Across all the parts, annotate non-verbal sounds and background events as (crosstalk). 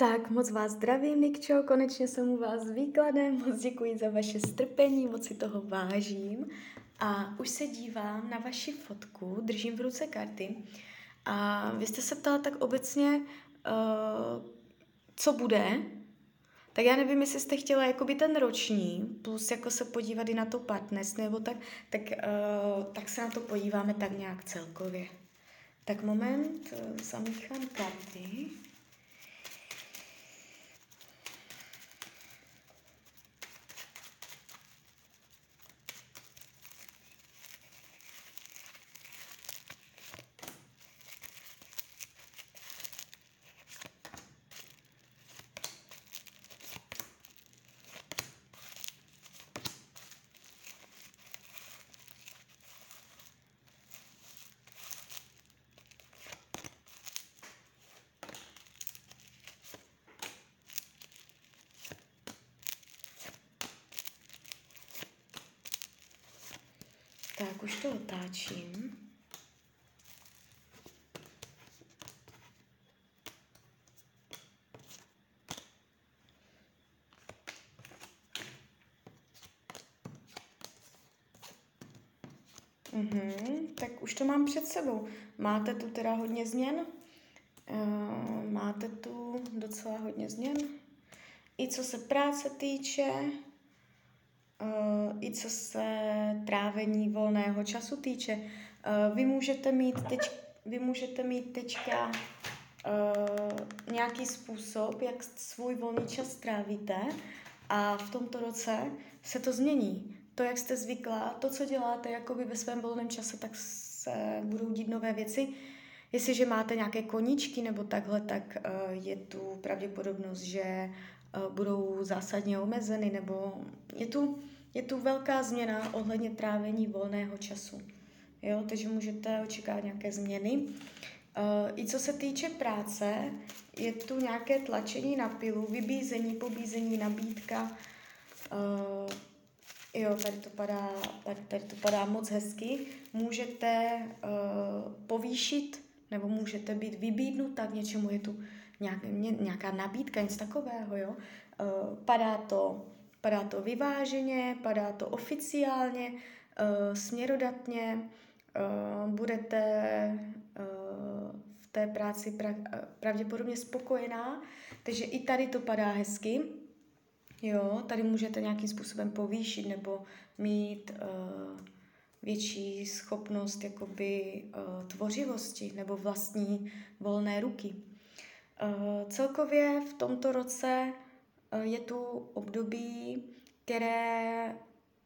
Tak moc vás zdravím, Nikčo, konečně jsem u vás s výkladem, moc děkuji za vaše strpení, moc si toho vážím. A už se dívám na vaši fotku, držím v ruce karty a vy jste se ptala tak obecně, uh, co bude, tak já nevím, jestli jste chtěla jakoby ten roční, plus jako se podívat i na to partnerství, nebo tak, tak, uh, tak se na to podíváme tak nějak celkově. Tak moment, uh, zamíchám karty. Tak, už to otáčím. Mhm, tak už to mám před sebou. Máte tu teda hodně změn? Uh, máte tu docela hodně změn? I co se práce týče, i co se trávení volného času týče. Uh, vy můžete mít teď, vy můžete mít teďka uh, nějaký způsob, jak svůj volný čas trávíte a v tomto roce se to změní. To, jak jste zvyklá, to, co děláte jakoby ve svém volném čase, tak se budou dít nové věci. Jestliže máte nějaké koníčky nebo takhle, tak je tu pravděpodobnost, že budou zásadně omezeny, nebo je tu je tu velká změna ohledně trávení volného času. Jo, takže můžete očekávat nějaké změny. Uh, I co se týče práce, je tu nějaké tlačení na pilu, vybízení, pobízení, nabídka. Uh, jo, tady to padá, tady, tady to padá moc hezky. Můžete povýšit nebo můžete být vybídnuta k něčemu, je tu nějak, nějaká nabídka, něco takového, jo. Uh, padá to Padá to vyváženě, padá to oficiálně, uh, směrodatně, uh, budete v té práci pra, pravděpodobně spokojená, takže i tady to padá hezky. Jo, tady můžete nějakým způsobem povýšit nebo mít uh, větší schopnost jakoby uh, tvořivosti nebo vlastní volné ruky. Uh, celkově v tomto roce Eh, je tu období, které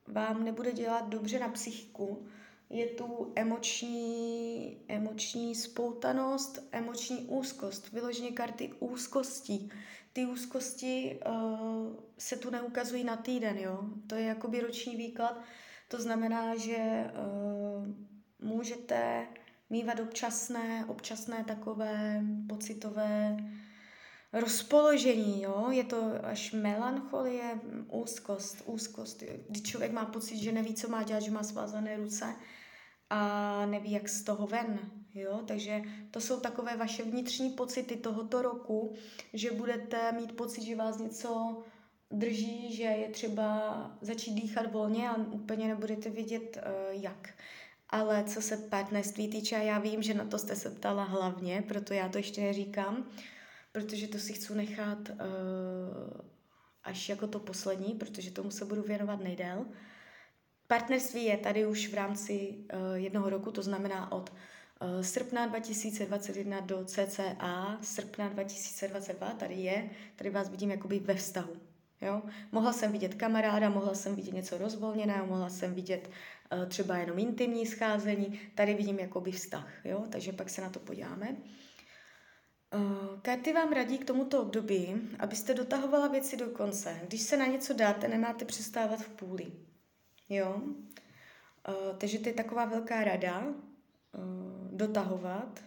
vám nebude dělat dobře na psychiku. Je tu emoční, emoční spoutanost, emoční úzkost, vyloženě karty úzkostí. Ty úzkosti uh, se tu neukazují na týden, jo. To je jakoby roční výklad. To znamená, že uh, můžete mývat občasné, občasné takové pocitové rozpoložení, jo? je to až melancholie, úzkost, úzkost, kdy člověk má pocit, že neví, co má dělat, že má svázané ruce a neví, jak z toho ven. Jo? Takže to jsou takové vaše vnitřní pocity tohoto roku, že budete mít pocit, že vás něco drží, že je třeba začít dýchat volně a úplně nebudete vědět, uh, jak. Ale co se partnerství týče, já vím, že na to jste se ptala hlavně, proto já to ještě neříkám, protože to si chci nechat uh, až jako to poslední, protože tomu se budu věnovat nejdél. Partnerství je tady už v rámci uh, jednoho roku, to znamená od uh, srpna 2021 do cca srpna 2022, tady je, tady vás vidím jakoby ve vztahu. Jo? Mohla jsem vidět kamaráda, mohla jsem vidět něco rozvolněného, mohla jsem vidět třeba jenom intimní scházení, tady vidím jakoby vztah, jo? takže pak se na to podíváme. Uh, karty vám radí k tomuto období, abyste dotahovala věci do konce. Když se na něco dáte, nemáte přestávat v půli. Jo? Uh, takže to je taková velká rada dotahovat.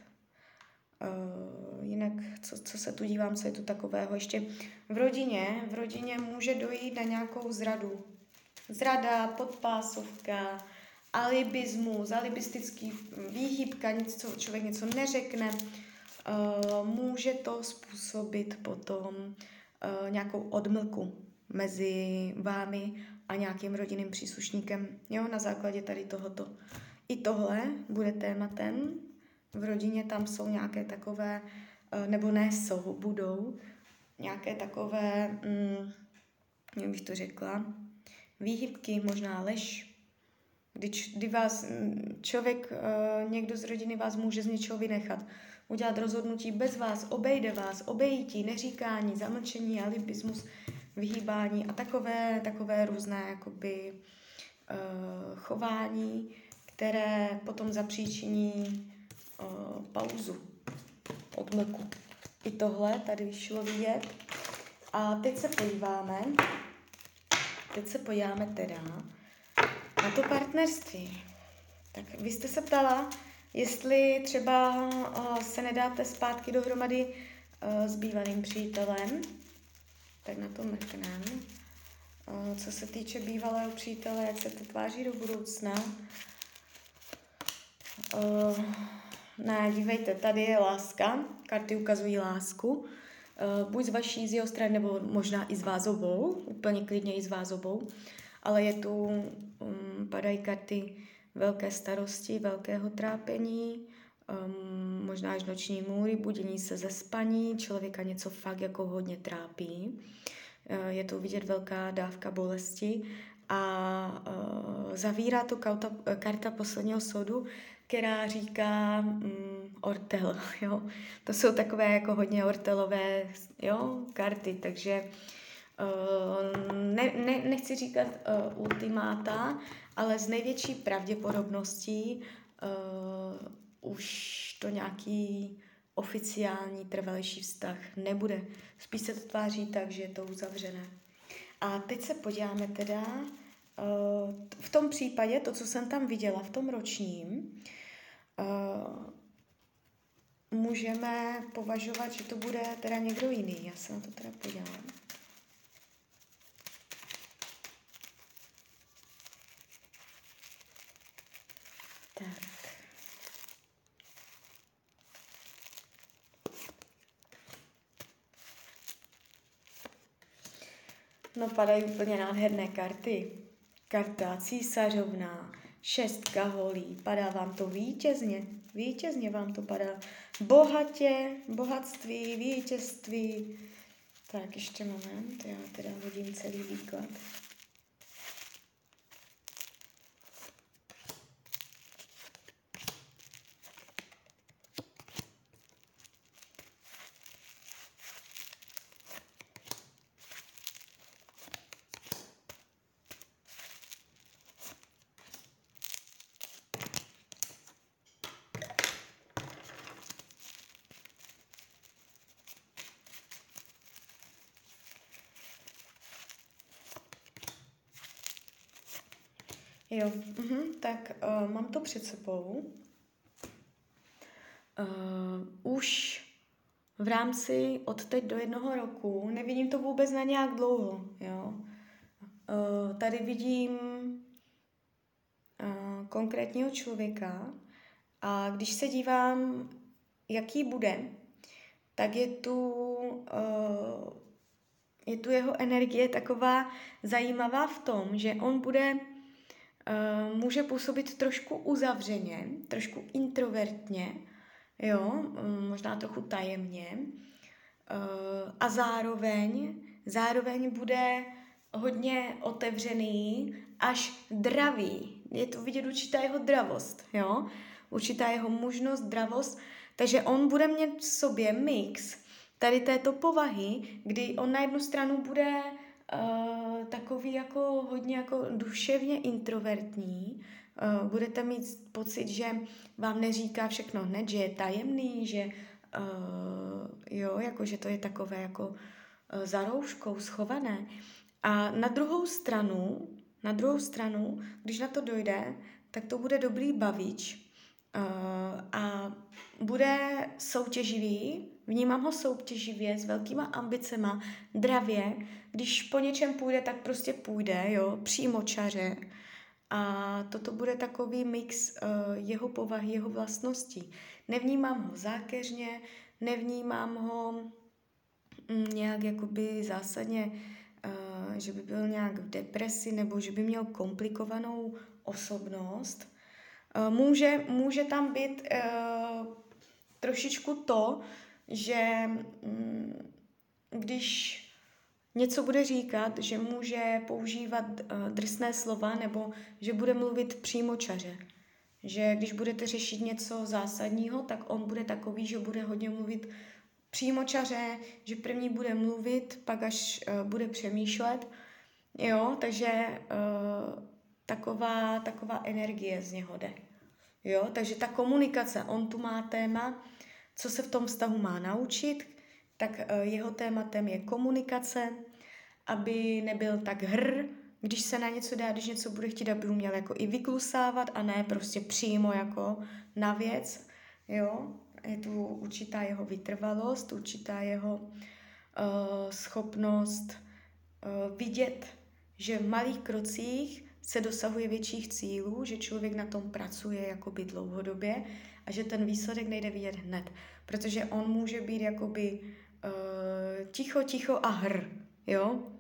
Jinak, co, co se tu dívám, co je tu takového? Ještě v rodině, v rodině může dojít na nějakou zradu. Zrada, podpásovka, alibismus, alibistický výhybka, nic, co člověk něco neřekne, uh, může to způsobit potom uh, nějakou odmlku mezi vámi a nějakým rodinným příslušníkem. Jo, na základě tady tohoto. I tohle bude tématem. V rodině tam jsou nějaké takové, uh, nebo ne jsou, budou nějaké takové, mm, jak bych to řekla, výhybky, možná lež, když, kdy vás člověk, uh, někdo z rodiny vás může z něčeho vynechat, udělat rozhodnutí bez vás, obejde vás, obejítí, neříkání, zamlčení, alibismus, vyhýbání a takové, takové různé jakoby, uh, chování, které potom zapříčiní uh, pauzu, odmlku. I tohle tady šlo vidět. A teď se podíváme, teď se podíváme teda na to partnerství. Tak vy jste se ptala, jestli třeba uh, se nedáte zpátky dohromady uh, s bývalým přítelem, tak na to mrknem. Uh, co se týče bývalého přítele, jak se to tváří do budoucna. Uh, ne, dívejte, tady je láska, karty ukazují lásku, uh, buď z vaší, z jeho strany, nebo možná i z vás obou, úplně klidně i z vás obou, ale je tu, um, padají karty velké starosti, velkého trápení, um, možná až noční můry, budění se ze spaní, člověka něco fakt jako hodně trápí. Uh, je tu vidět velká dávka bolesti a uh, zavírá to karta, karta posledního soudu, která říká mm, ortel, (laughs) jo. To jsou takové jako hodně ortelové, jo, karty, takže uh, ne, ne, nechci říkat uh, ultimáta, ale z největší pravděpodobností uh, už to nějaký oficiální trvalejší vztah nebude. Spíš se to tváří tak, že je to uzavřené. A teď se podíváme teda v tom případě, to, co jsem tam viděla v tom ročním, můžeme považovat, že to bude teda někdo jiný. Já se na to teda podívám. Tak. No padají úplně nádherné karty. Karta císařovná, šestka holí, padá vám to vítězně, vítězně vám to padá. Bohatě, bohatství, vítězství. Tak ještě moment, já teda hodím celý výklad. Jo, uh-huh, tak uh, mám to před sebou. Uh, už v rámci od teď do jednoho roku, nevidím to vůbec na nějak dlouho, jo. Uh, tady vidím uh, konkrétního člověka a když se dívám, jaký bude, tak je tu, uh, je tu jeho energie taková zajímavá v tom, že on bude Eh, může působit trošku uzavřeně, trošku introvertně, jo, mm, možná trochu tajemně uh, a zároveň, zároveň bude hodně otevřený, až dravý. Je to vidět určitá jeho dravost, jo, určitá jeho mužnost, dravost, takže on bude mít v sobě mix tady této povahy, kdy on na jednu stranu bude uh, takový jako hodně jako duševně introvertní, uh, budete mít pocit, že vám neříká všechno hned, že je tajemný, že uh, jo, jako že to je takové jako uh, za rouškou schované. A na druhou stranu, na druhou stranu, když na to dojde, tak to bude dobrý bavič a bude soutěživý, vnímám ho soutěživě, s velkýma ambicema, dravě, když po něčem půjde, tak prostě půjde, jo, přímo čaře. A toto bude takový mix uh, jeho povahy, jeho vlastností. Nevnímám ho zákeřně, nevnímám ho mm, nějak jakoby zásadně, uh, že by byl nějak v depresi nebo že by měl komplikovanou osobnost. Uh, může, může tam být uh, trošičku to, že um, když něco bude říkat, že může používat uh, drsné slova nebo že bude mluvit přímo čaře. Že když budete řešit něco zásadního, tak on bude takový, že bude hodně mluvit přímo čaře, že první bude mluvit, pak až uh, bude přemýšlet. Jo, takže uh, taková, taková energie z něho jde. Jo, takže ta komunikace, on tu má téma, co se v tom vztahu má naučit, tak uh, jeho tématem je komunikace, aby nebyl tak hr, když se na něco dá, když něco bude chtít, aby uměl jako i vyklusávat a ne prostě přímo jako na věc, jo. Je tu určitá jeho vytrvalost, určitá jeho uh, schopnost uh, vidět, že v malých krocích se dosahuje větších cílů, že člověk na tom pracuje jakoby dlouhodobě a že ten výsledek nejde vidět hned, protože on může být jakoby uh, ticho, ticho a hr, jo,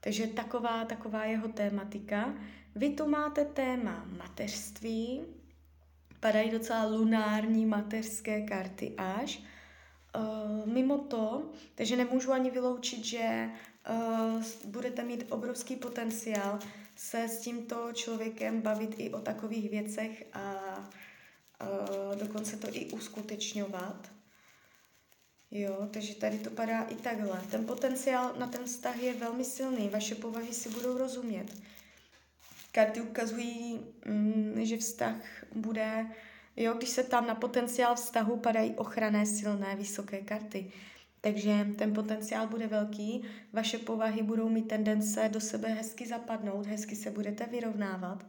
takže taková, taková jeho tématika. Vy tu máte téma mateřství, padají docela lunární mateřské karty až. Uh, mimo to, takže nemůžu ani vyloučit, že uh, budete mít obrovský potenciál se s tímto člověkem bavit i o takových věcech a uh, dokonce to i uskutečňovat. Jo, takže tady to padá i takhle. Ten potenciál na ten vztah je velmi silný, vaše povahy si budou rozumět. Karty ukazují, mm, že vztah bude, jo, když se tam na potenciál vztahu padají ochranné, silné, vysoké karty. Takže ten potenciál bude velký, vaše povahy budou mít tendence do sebe hezky zapadnout, hezky se budete vyrovnávat.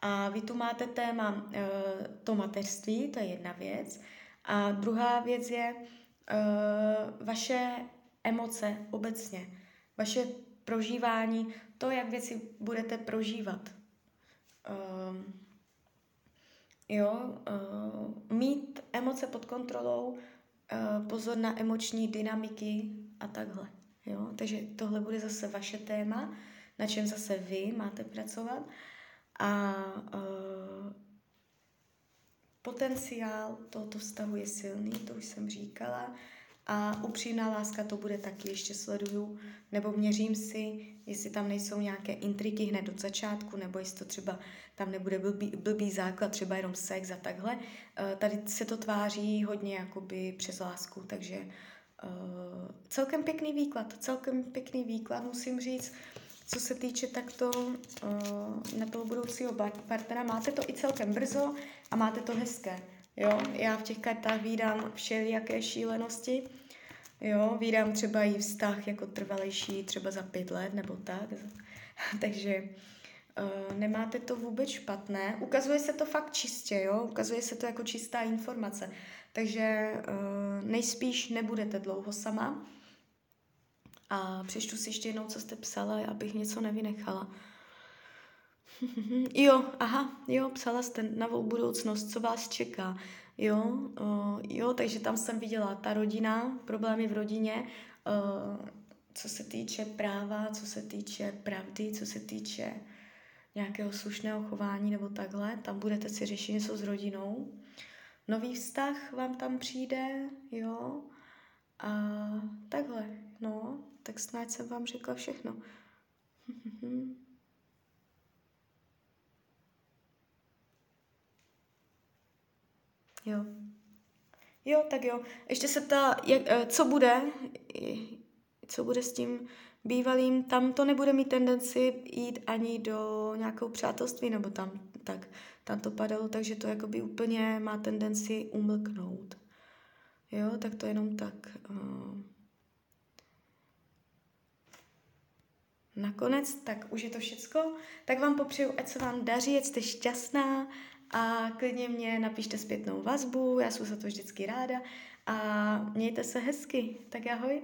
A vy tu máte téma e, to mateřství, to je jedna věc. A druhá věc je, uh, vaše emoce obecně, vaše prožívání, to, jak věci budete prožívat. Uh, jo, uh, mít emoce pod kontrolou, uh, pozor na emoční dynamiky a takhle. Jo? Takže tohle bude zase vaše téma, na čem zase vy máte pracovat. A uh, Potenciál tohoto vztahu je silný, to už jsem říkala. A upřímná láska to bude taky, ještě sleduju, nebo měřím si, jestli tam nejsou nějaké intriky hned od začátku, nebo jestli to třeba tam nebude blbý, blbý základ, třeba jenom sex a takhle. Eh, tady se to tváří hodně jakoby přes lásku, takže uh, celkem pěkný výklad, celkem pěkný výklad, musím říct. Co se týče takto uh, na toho budoucího partnera, máte to i celkem brzo a máte to hezké. Jo, já v těch kartách vídám všelijaké šílenosti. Jo, vídám třeba i vztah jako trvalejší, třeba za pět let nebo tak. (laughs) Takže uh, nemáte to vůbec špatné. Ukazuje se to fakt čistě, jo, ukazuje se to jako čistá informace. Takže uh, nejspíš nebudete dlouho sama a přečtu si ještě jednou, co jste psala, abych něco nevynechala. (laughs) jo, aha, jo, psala jste novou budoucnost, co vás čeká. Jo, uh, jo, takže tam jsem viděla ta rodina, problémy v rodině, uh, co se týče práva, co se týče pravdy, co se týče nějakého slušného chování nebo takhle. Tam budete si řešit něco s rodinou. Nový vztah vám tam přijde, jo. A takhle, no tak snad jsem vám řekla všechno. (laughs) jo. Jo, tak jo. Ještě se ta, jak, eh, co bude, co bude s tím bývalým, tam to nebude mít tendenci jít ani do nějakého přátelství, nebo tam, tak, tam to padalo, takže to jakoby úplně má tendenci umlknout. Jo, tak to jenom tak. Uh, nakonec, tak už je to všecko. Tak vám popřeju, ať se vám daří, ať jste šťastná a klidně mě napište zpětnou vazbu, já jsem za to vždycky ráda a mějte se hezky. Tak ahoj.